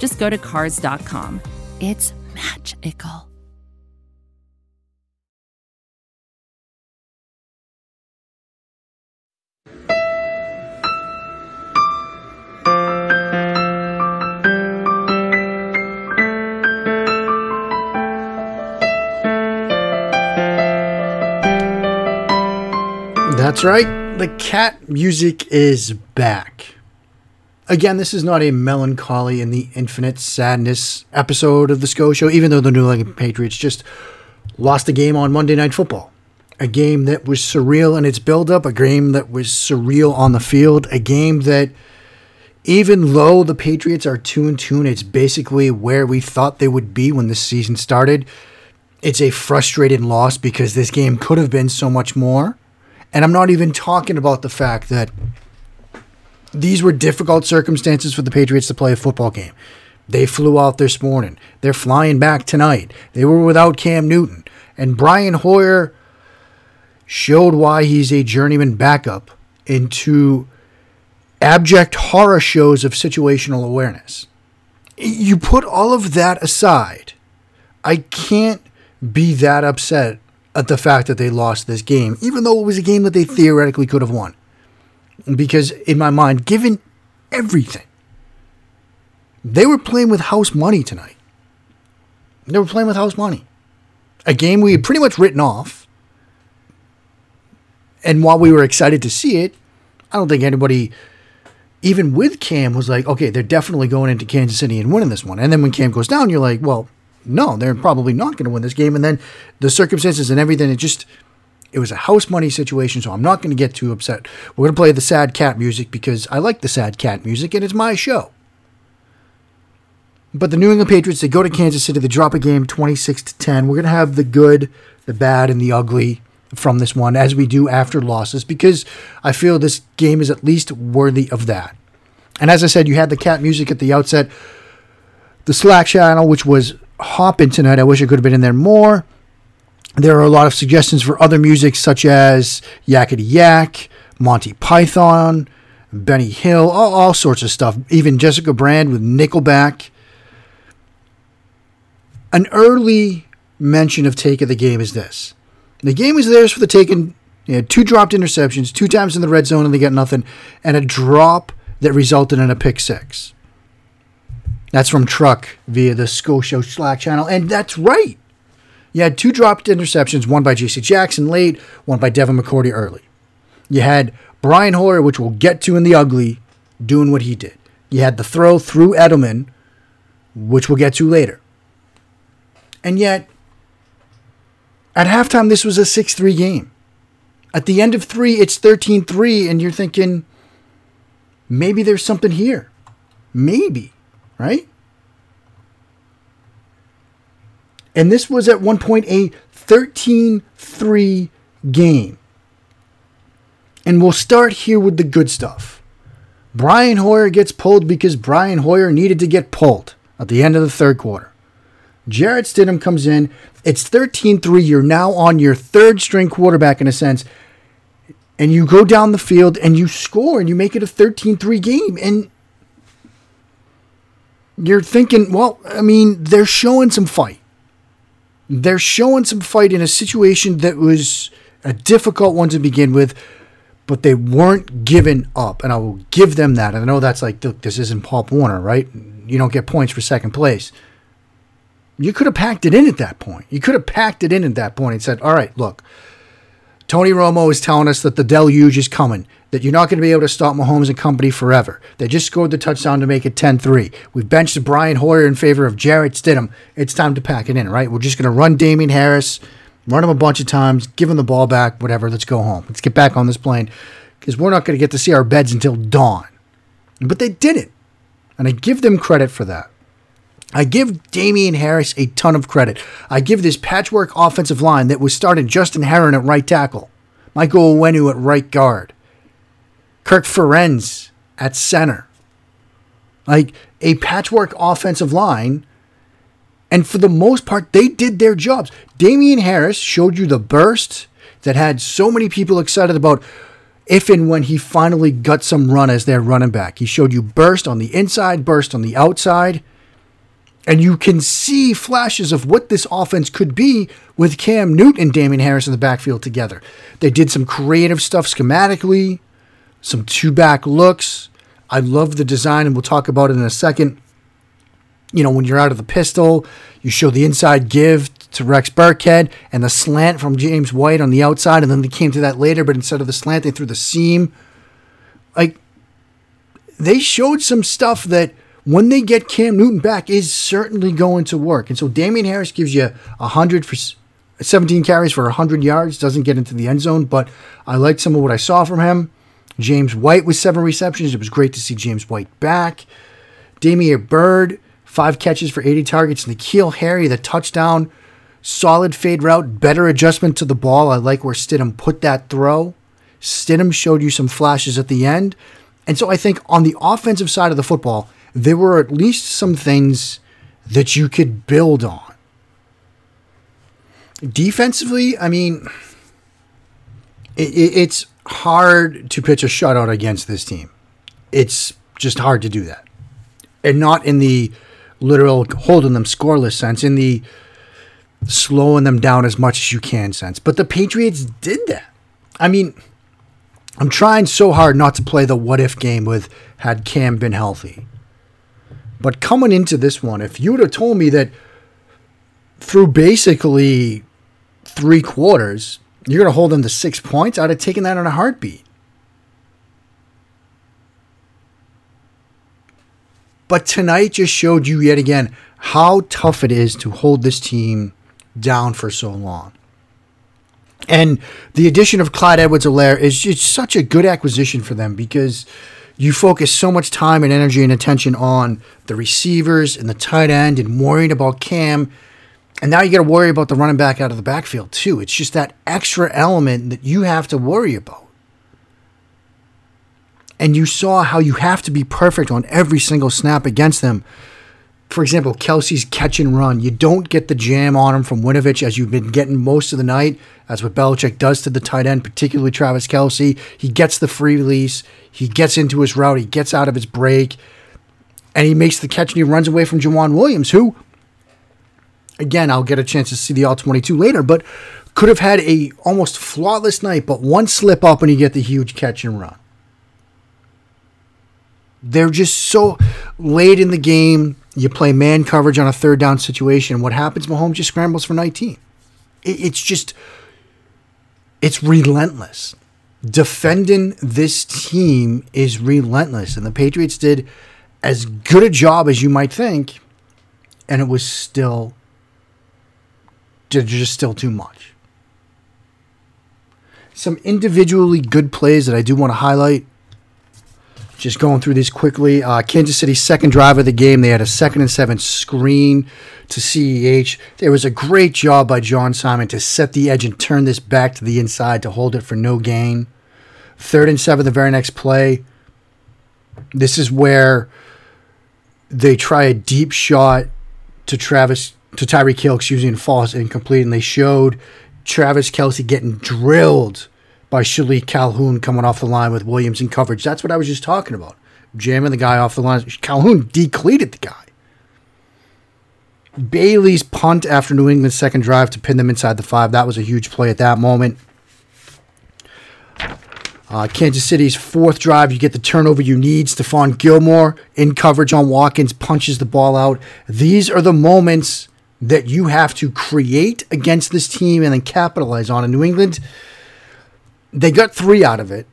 just go to Cars.com. It's magical. That's right. The cat music is back. Again, this is not a melancholy and the infinite sadness episode of the Scho show, even though the New England Patriots just lost a game on Monday Night Football. A game that was surreal in its buildup, a game that was surreal on the field, a game that, even though the Patriots are 2 and 2, and it's basically where we thought they would be when this season started, it's a frustrating loss because this game could have been so much more. And I'm not even talking about the fact that these were difficult circumstances for the Patriots to play a football game. They flew out this morning. They're flying back tonight. They were without Cam Newton. And Brian Hoyer showed why he's a journeyman backup into abject horror shows of situational awareness. You put all of that aside, I can't be that upset at the fact that they lost this game, even though it was a game that they theoretically could have won. Because in my mind, given everything, they were playing with house money tonight. They were playing with house money. A game we had pretty much written off. And while we were excited to see it, I don't think anybody, even with Cam, was like, okay, they're definitely going into Kansas City and winning this one. And then when Cam goes down, you're like, well, no, they're probably not going to win this game. And then the circumstances and everything, it just, it was a house money situation. So I'm not going to get too upset. We're going to play the sad cat music because I like the sad cat music and it's my show. But the New England Patriots, they go to Kansas City, they drop a game 26 to 10. We're going to have the good, the bad, and the ugly from this one, as we do after losses, because I feel this game is at least worthy of that. And as I said, you had the cat music at the outset, the Slack channel, which was hopping tonight. I wish it could have been in there more. There are a lot of suggestions for other music, such as Yakety Yak, Monty Python, Benny Hill, all, all sorts of stuff. Even Jessica Brand with Nickelback. An early mention of take of the game is this. The game was theirs for the taking. You had two dropped interceptions, two times in the red zone, and they got nothing, and a drop that resulted in a pick six. That's from Truck via the Scho Show Slack channel, and that's right. You had two dropped interceptions, one by J.C. Jackson late, one by Devin McCourty early. You had Brian Hoyer, which we'll get to in the ugly, doing what he did. You had the throw through Edelman, which we'll get to later. And yet, at halftime, this was a 6 3 game. At the end of three, it's 13 3, and you're thinking, maybe there's something here. Maybe, right? And this was at one point a 13 3 game. And we'll start here with the good stuff. Brian Hoyer gets pulled because Brian Hoyer needed to get pulled at the end of the third quarter. Jarrett Stidham comes in. It's 13 3. You're now on your third string quarterback in a sense. And you go down the field and you score and you make it a 13 3 game. And you're thinking, well, I mean, they're showing some fight. They're showing some fight in a situation that was a difficult one to begin with, but they weren't given up. And I will give them that. And I know that's like, look, this isn't Pop Warner, right? You don't get points for second place. You could have packed it in at that point. You could have packed it in at that point and said, all right, look, Tony Romo is telling us that the deluge is coming, that you're not going to be able to stop Mahomes and company forever. They just scored the touchdown to make it 10 3. We've benched Brian Hoyer in favor of Jarrett Stidham. It's time to pack it in, right? We're just going to run Damien Harris, run him a bunch of times, give him the ball back, whatever. Let's go home. Let's get back on this plane because we're not going to get to see our beds until dawn. But they did it. And I give them credit for that. I give Damien Harris a ton of credit. I give this patchwork offensive line that was starting Justin Herron at right tackle, Michael Onwenu at right guard, Kirk Ferentz at center. Like a patchwork offensive line. And for the most part, they did their jobs. Damien Harris showed you the burst that had so many people excited about if and when he finally got some run as their running back. He showed you burst on the inside, burst on the outside. And you can see flashes of what this offense could be with Cam Newton and Damien Harris in the backfield together. They did some creative stuff schematically, some two back looks. I love the design, and we'll talk about it in a second. You know, when you're out of the pistol, you show the inside give to Rex Burkhead and the slant from James White on the outside, and then they came to that later, but instead of the slant, they threw the seam. Like, they showed some stuff that when they get Cam Newton back is certainly going to work. And so Damien Harris gives you 100 for 17 carries for 100 yards, doesn't get into the end zone, but I liked some of what I saw from him. James White with seven receptions. It was great to see James White back. Damiere Byrd, five catches for 80 targets. N'Keal Harry, the touchdown. Solid fade route, better adjustment to the ball. I like where Stidham put that throw. Stidham showed you some flashes at the end. And so I think on the offensive side of the football, there were at least some things that you could build on. Defensively, I mean, it, it's hard to pitch a shutout against this team. It's just hard to do that. And not in the literal holding them scoreless sense, in the slowing them down as much as you can sense. But the Patriots did that. I mean, I'm trying so hard not to play the what if game with had Cam been healthy. But coming into this one, if you would have told me that through basically three quarters, you're going to hold them to six points, I'd have taken that in a heartbeat. But tonight just showed you yet again how tough it is to hold this team down for so long. And the addition of Clyde Edwards Helaire is just such a good acquisition for them because you focus so much time and energy and attention on the receivers and the tight end and worrying about Cam. And now you got to worry about the running back out of the backfield, too. It's just that extra element that you have to worry about. And you saw how you have to be perfect on every single snap against them for example, Kelce's catch and run. You don't get the jam on him from Winovich as you've been getting most of the night. That's what Belichick does to the tight end, particularly Travis Kelce. He gets the free release. He gets into his route. He gets out of his break. And he makes the catch and he runs away from Joejuan Williams, who, again, I'll get a chance to see the all 22 later, but could have had a almost flawless night, but one slip up and you get the huge catch and run. They're just so late in the game you play man coverage on a third down situation. What happens? Mahomes just scrambles for 19. It's just, it's relentless. Defending this team is relentless. And the Patriots did as good a job as you might think, and it was still, just still too much. Some individually good plays that I do want to highlight. Just going through these quickly. Uh, Kansas City's second drive of the game, they had a second and seven screen to CEH. There was a great job by John Simon to set the edge and turn this back to the inside to hold it for no gain. Third and seven, the very next play. This is where they try a deep shot to Travis to Tyreek Hill, excuse me, and falls incomplete. And they showed Travis Kelce getting drilled by Shilique Calhoun coming off the line with Williams in coverage. That's what I was just talking about. Jamming the guy off the line. Calhoun decleated the guy. Bailey's punt after New England's second drive to pin them inside the five. That was a huge play at that moment. Uh, Kansas City's fourth drive, you get the turnover you need. Stephon Gilmore in coverage on Watkins punches the ball out. These are the moments that you have to create against this team and then capitalize on. In New England, they got three out of it.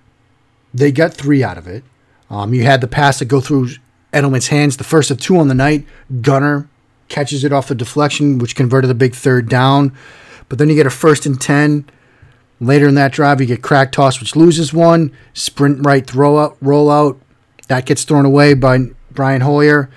They got three out of it. Um, you had the pass that go through Edelman's hands, the first of two on the night. Gunner catches it off the deflection, which converted a big third down. But then you get a first and 10. Later in that drive, you get crack toss, which loses one. Sprint right throw out, roll out. That gets thrown away by Brian Hoyer.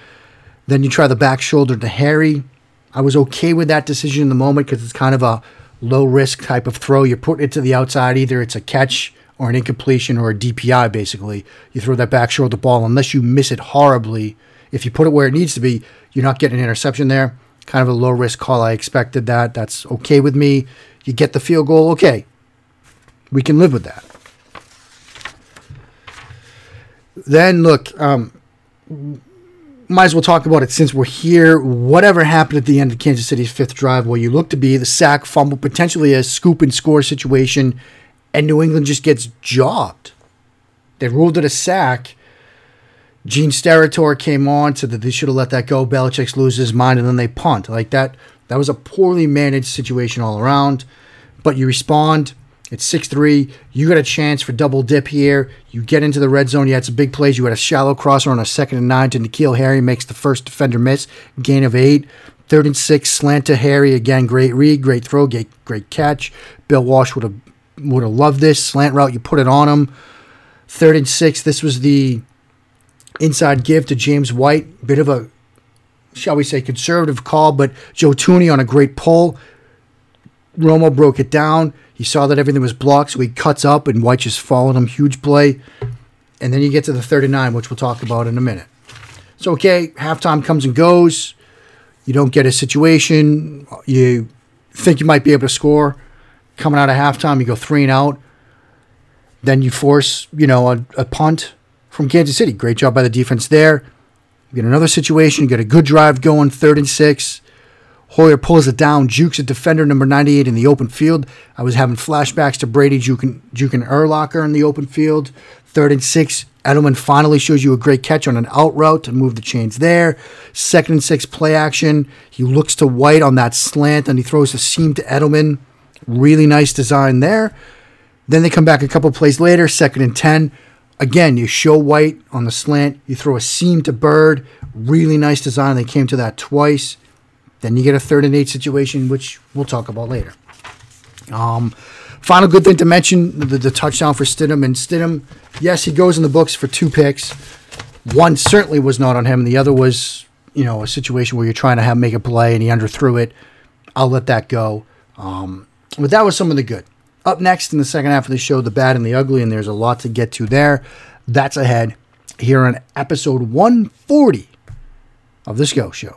Then you try the back shoulder to Harry. I was okay with that decision in the moment because it's kind of a low risk type of throw. You're putting it to the outside. Either it's a catch or an incompletion or a DPI, basically. You throw that back shoulder the ball, unless you miss it horribly. If you put it where it needs to be, you're not getting an interception there. Kind of a low risk call. I expected that. That's okay with me. You get the field goal. Okay. We can live with that. Then look, um, might as well talk about it since we're here. Whatever happened at the end of Kansas City's fifth drive, where you look to be the sack, fumble, potentially a scoop and score situation, and New England just gets jobbed. They ruled it a sack. Gene Steratore came on, said that they should have let that go. Belichick's loses his mind, and then they punt. Like that, that was a poorly managed situation all around. But you respond. It's 6 3. You got a chance for double dip here. You get into the red zone. You had some big plays. You had a shallow crosser on a second and nine to N'Keal Harry, makes the first defender miss. Gain of eight. Third and six, slant to Harry. Again, great read, great throw, great, great catch. Bill Walsh would have would have loved this. Slant route, you put it on him. Third and six, this was the inside give to James White. Bit of a, shall we say, conservative call, but Joe Thuney on a great pull. Romo broke it down. He saw that everything was blocked, so he cuts up, and White just followed him. Huge play. And then you get to the 39, which we'll talk about in a minute. So, okay, halftime comes and goes. You don't get a situation. You think you might be able to score. Coming out of halftime, you go three and out. Then you force, you know, a, a punt from Kansas City. Great job by the defense there. You get another situation. You get a good drive going, third and six. Hoyer pulls it down, jukes a defender number 98 in the open field. I was having flashbacks to Brady juking, juking Urlacher in the open field. Third and six. Edelman finally shows you a great catch on an out route to move the chains there. Second and six play action. He looks to White on that slant and he throws a seam to Edelman. Really nice design there. Then they come back a couple plays later, second and 10. Again, you show White on the slant. You throw a seam to Byrd. Really nice design. They came to that twice. Then you get a third and eight situation, which we'll talk about later. Um, final good thing to mention the, the touchdown for Stidham. And Stidham, yes, he goes in the books for two picks. One certainly was not on him. The other was, you know, a situation where you're trying to have make a play and he underthrew it. I'll let that go. Um, but that was some of the good. Up next in the second half of the show, the bad and the ugly, and there's a lot to get to there. That's ahead here on episode 140 of the Scho Show.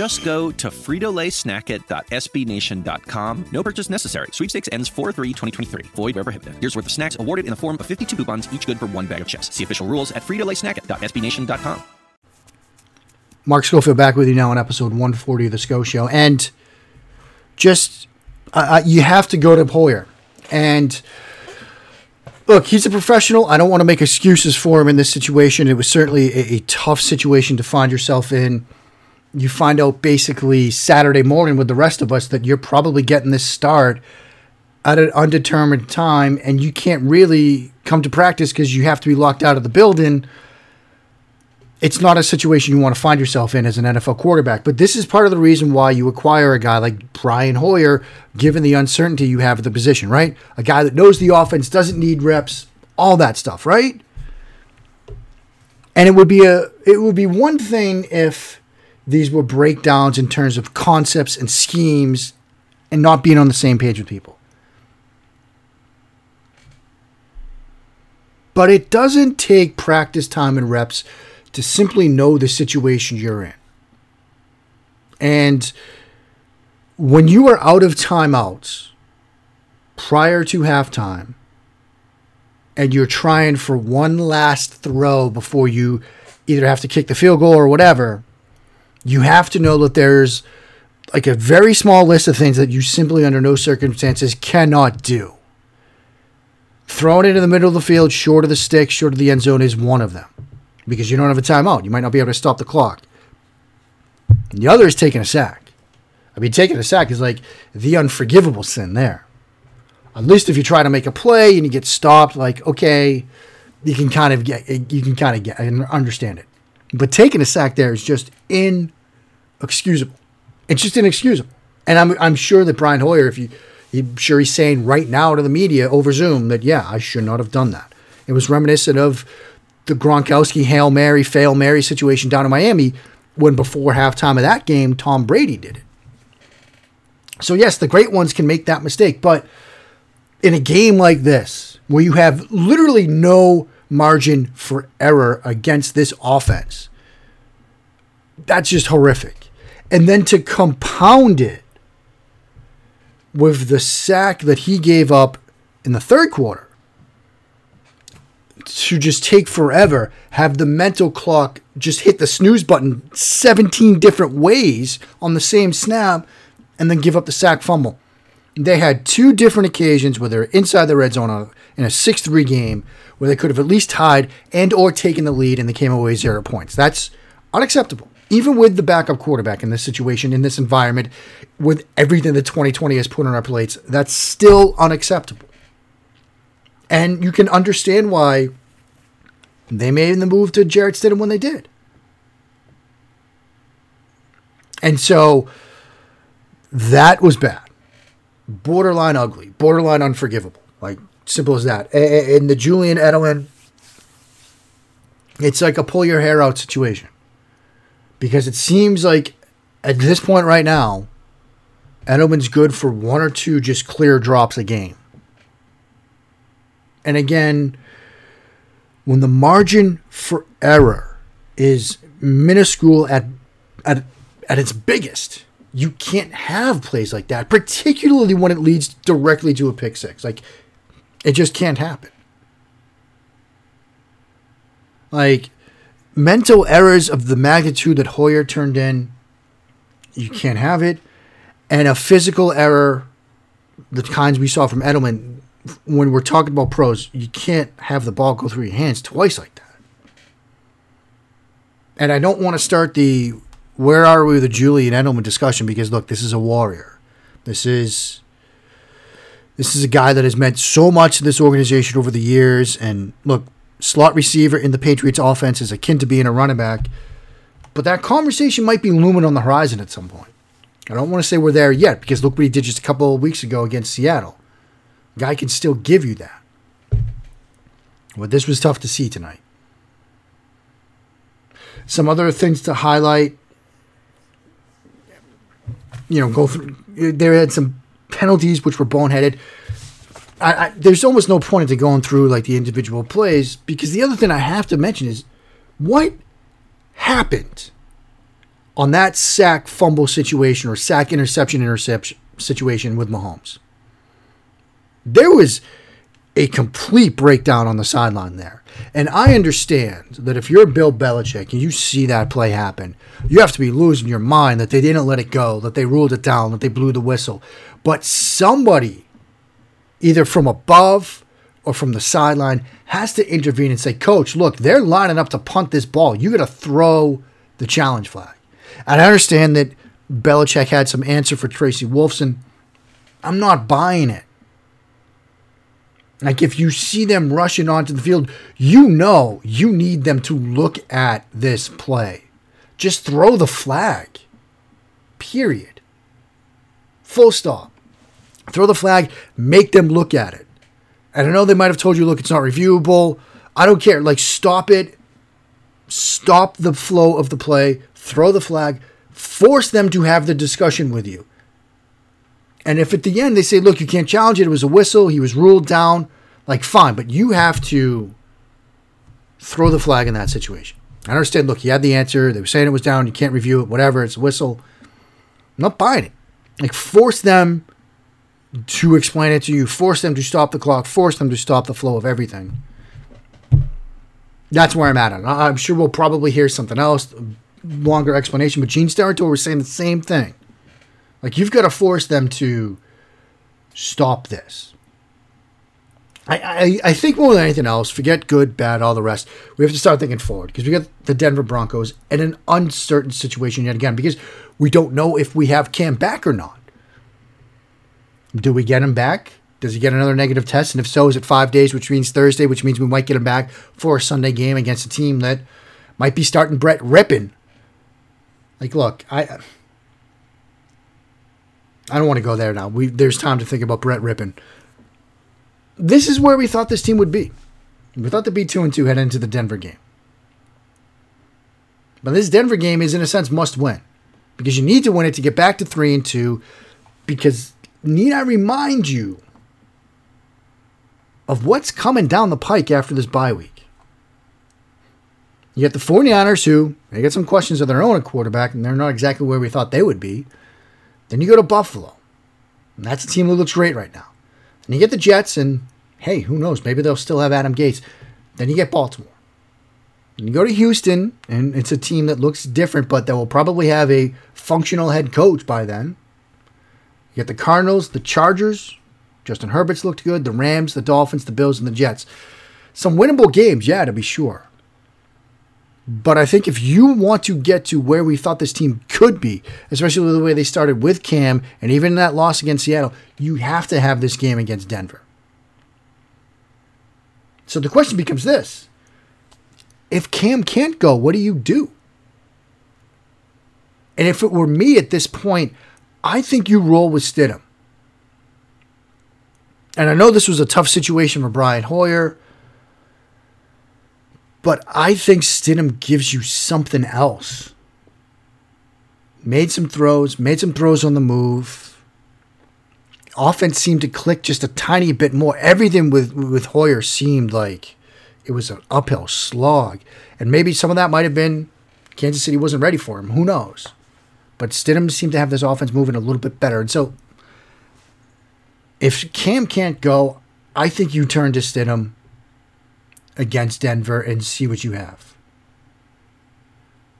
Just go to fritolaysnackit.sbnation.com. No purchase necessary. Sweepstakes ends 4-3-2023. Void where prohibited. Here's worth of snacks awarded in the form of 52 coupons, each good for one bag of chips. See official rules at fritolaysnackit.sbnation.com. Mark Schofield back with you now on episode 140 of the Scho Show. And just, uh, you have to go to Hoyer. And look, he's a professional. I don't want to make excuses for him in this situation. It was certainly a, a tough situation to find yourself in you find out basically Saturday morning with the rest of us that you're probably getting this start at an undetermined time and you can't really come to practice because you have to be locked out of the building. It's not a situation you want to find yourself in as an NFL quarterback. But this is part of the reason why you acquire a guy like Brian Hoyer, given the uncertainty you have at the position, right? A guy that knows the offense, doesn't need reps, all that stuff, right? And it would be a it would be one thing if these were breakdowns in terms of concepts and schemes and not being on the same page with people. But it doesn't take practice time and reps to simply know the situation you're in. And when you are out of timeouts prior to halftime and you're trying for one last throw before you either have to kick the field goal or whatever, you have to know that there's like a very small list of things that you simply under no circumstances cannot do. Throwing it in the middle of the field, short of the stick, short of the end zone is one of them because you don't have a timeout. You might not be able to stop the clock. And the other is taking a sack. I mean, taking a sack is like the unforgivable sin there. At least if you try to make a play and you get stopped, like okay, you can kind of get you can kind of get and understand it. But taking a sack there is just inexcusable. It's just inexcusable. And I'm I'm sure that Brian Hoyer, if you I'm sure he's saying right now to the media over Zoom that yeah, I should not have done that. It was reminiscent of the Gronkowski Hail Mary, Fail Mary situation down in Miami when before halftime of that game, Tom Brady did it. So yes, the great ones can make that mistake, but in a game like this, where you have literally no margin for error against this offense, that's just horrific. And then to compound it with the sack that he gave up in the third quarter, to just take forever, have the mental clock just hit the snooze button 17 different ways on the same snap, and then give up the sack fumble. They had two different occasions where they're inside the red zone in a 6-3 game where they could have at least tied and or taken the lead and they came away zero points. That's unacceptable. Even with the backup quarterback in this situation, in this environment, with everything that 2020 has put on our plates, that's still unacceptable. And you can understand why they made the move to Jarrett Stidham when they did. And so that was bad. Borderline ugly, borderline unforgivable. Like, simple as that. And the Julian Edelman, it's like a pull your hair out situation. Because it seems like at this point right now, Edelman's good for one or two just clear drops a game. And again, when the margin for error is minuscule at at at its biggest, you can't have plays like that, particularly when it leads directly to a pick six. Like it just can't happen. Like mental errors of the magnitude that Hoyer turned in, you can't have it. And a physical error, the kinds we saw from Edelman, when we're talking about pros, you can't have the ball go through your hands twice like that. And I don't want to start the where are we with the Julian Edelman discussion because look, this is a warrior. This is this is a guy that has meant so much to this organization over the years. And look, slot receiver in the Patriots offense is akin to being a running back. But that conversation might be looming on the horizon at some point. I don't want to say we're there yet because look what he did just a couple of weeks ago against Seattle. Guy can still give you that. But this was tough to see tonight. Some other things to highlight. You know, go through. There had some penalties which were boneheaded. I, I, there's almost no point into going through like the individual plays because the other thing I have to mention is what happened on that sack fumble situation or sack interception interception situation with Mahomes there was a complete breakdown on the sideline there. And I understand that if you're Bill Belichick and you see that play happen, you have to be losing your mind that they didn't let it go, that they ruled it down, that they blew the whistle. But somebody, either from above or from the sideline, has to intervene and say, Coach, look, they're lining up to punt this ball. You got to throw the challenge flag. And I understand that Belichick had some answer for Tracy Wolfson. I'm not buying it. Like if you see them rushing onto the field, you know you need them to look at this play. Just throw the flag. Period. Full stop. Throw the flag, make them look at it. And I know they might have told you, look, it's not reviewable. I don't care. Like, stop it. Stop the flow of the play. Throw the flag. Force them to have the discussion with you. And if at the end they say, look, you can't challenge it, it was a whistle, he was ruled down, like, fine, but you have to throw the flag in that situation. I understand, look, you had the answer, they were saying it was down, you can't review it, whatever, it's a whistle. I'm not buying it. Like, force them to explain it to you, force them to stop the clock, force them to stop the flow of everything. That's where I'm at. I'm sure we'll probably hear something else, longer explanation, but Gene Steratore was saying the same thing. Like, you've got to force them to stop this. I, I, I think more than anything else, forget good, bad, all the rest. We have to start thinking forward because we got the Denver Broncos in an uncertain situation yet again because we don't know if we have Cam back or not. Do we get him back? Does he get another negative test? And if so, is it five days, which means Thursday, which means we might get him back for a Sunday game against a team that might be starting Brett Rypien? Like, look, I I don't want to go there now. We there's time to think about Brett Rypien. This is where we thought this team would be. We thought to be two and two head into the Denver game. But this Denver game is in a sense must win. Because you need to win it to get back to three and two. Because need I remind you of what's coming down the pike after this bye week? You get the 49ers, who they get some questions of their own at quarterback, and they're not exactly where we thought they would be. Then you go to Buffalo. And that's a team that looks great right now. And you get the Jets, and hey, who knows? Maybe they'll still have Adam Gase. Then you get Baltimore. You go to Houston, and it's a team that looks different, but that will probably have a functional head coach by then. You get the Cardinals, the Chargers. Justin Herbert's looked good. The Rams, the Dolphins, the Bills, and the Jets. Some winnable games, yeah, to be sure. But I think if you want to get to where we thought this team could be, especially with the way they started with Cam and even that loss against Seattle, you have to have this game against Denver. So the question becomes this if Cam can't go, what do you do? And if it were me at this point, I think you roll with Stidham. And I know this was a tough situation for Brian Hoyer. But I think Stidham gives you something else. Made some throws, made some throws on the move. Offense seemed to click just a tiny bit more. Everything with, with Hoyer seemed like it was an uphill slog. And maybe some of that might have been Kansas City wasn't ready for him. Who knows? But Stidham seemed to have this offense moving a little bit better. And so if Cam can't go, I think you turn to Stidham against Denver and see what you have.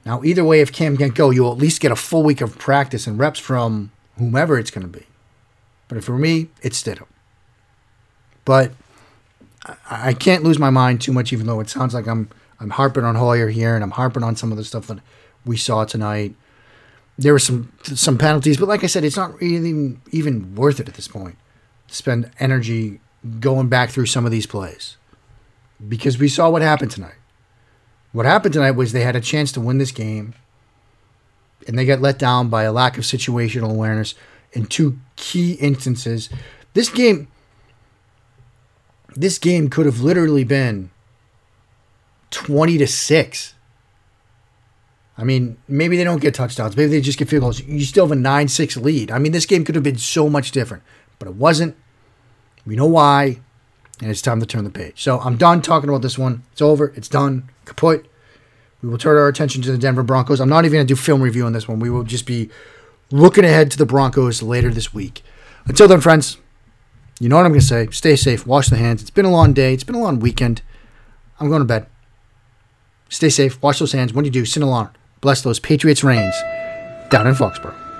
Now, either way, if Cam can't go, you'll at least get a full week of practice and reps from whomever it's going to be. But for me, it's Stidham. But I can't lose my mind too much, even though it sounds like I'm I'm harping on Hoyer here and I'm harping on some of the stuff that we saw tonight. There were some some penalties, but like I said, it's not really even worth it at this point to spend energy going back through some of these plays because we saw what happened tonight. What happened tonight was they had a chance to win this game, and they got let down by a lack of situational awareness in two key instances. This game, this game could have literally been twenty to six. I mean, maybe they don't get touchdowns. Maybe they just get field goals. You still have a 9 6 lead. I mean, this game could have been so much different, but it wasn't. We know why and it's time to turn the page. So I'm done talking about this one. It's over. It's done. Kaput. We will turn our attention to the Denver Broncos. I'm not even going to do film review on this one. We will just be looking ahead to the Broncos later this week. Until then, friends, you know what I'm going to say. Stay safe. Wash the hands. It's been a long day. It's been a long weekend. I'm going to bed. Stay safe. Wash those hands. When you do, sin along. Bless those Patriots reigns down in Foxborough.